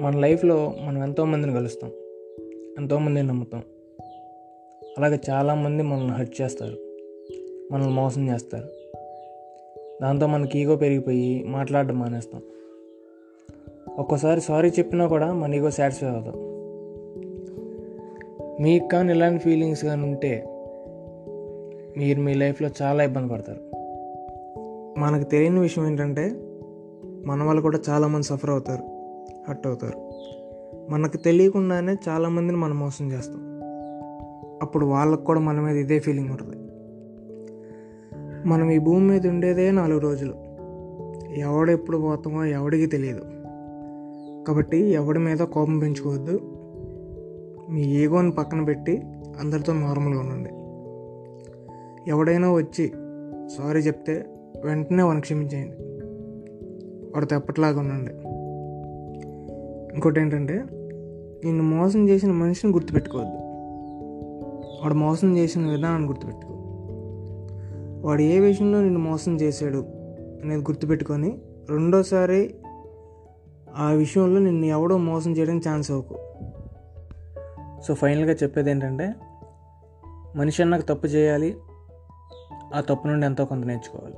మన లైఫ్లో మనం ఎంతోమందిని కలుస్తాం. ఎంతోమందిని నమ్ముతాం. అలాగే చాలామంది మనల్ని హర్ట్ చేస్తారు. మనల్ని మోసం చేస్తారు. దాంతో మనకి ఈగో పెరిగిపోయి మాట్లాడడం మానేస్తాం. ఒక్కోసారి సారీ చెప్పినా కూడా మన ఈగో సాటిస్ఫై అవుతాం మీకు కానీ ఇలాంటి ఫీలింగ్స్ కానీ ఉంటే మీరు మీ లైఫ్లో చాలా ఇబ్బంది పడతారు. మనకు తెలియని విషయం ఏంటంటే మన వాళ్ళు కూడా చాలామంది సఫర్ అవుతారు. హర్ట్ అవుతారు. మనకు తెలియకుండానే చాలామందిని మనం మోసం చేస్తాం. అప్పుడు వాళ్ళకు కూడా మన మీద ఇదే ఫీలింగ్ ఉంటుంది మనం ఈ భూమి మీద ఉండేదే నాలుగు రోజులు. ఎవడు ఎప్పుడు పోతామో ఎవడికి తెలియదు. కాబట్టి ఎవడి మీద కోపం పెంచుకోవద్దు. మీ ఈగోని పక్కన పెట్టి అందరితో నార్మల్గా ఉండండి. ఎవడైనా వచ్చి సారీ చెప్తే వెంటనే వాడిని క్షమించేయండి. వాడితో ఎప్పటిలాగా ఉండండి. ఇంకోటి ఏంటంటే నిన్ను మోసం చేసిన మనిషిని గుర్తుపెట్టుకోవద్దు. వాడు మోసం చేసిన విధానాన్ని గుర్తుపెట్టుకో. వాడు ఏ విషయంలో నిన్ను మోసం చేశాడు అనేది గుర్తుపెట్టుకొని రెండోసారి ఆ విషయంలో నిన్ను ఎవడో మోసం చేయడానికి ఛాన్స్ అవ్వకు సో ఫైనల్గా చెప్పేది ఏంటంటే మనిషి అన్నాక తప్పు చేయాలి. ఆ తప్పు నుండి ఎంతో కొంత నేర్చుకోవాలి.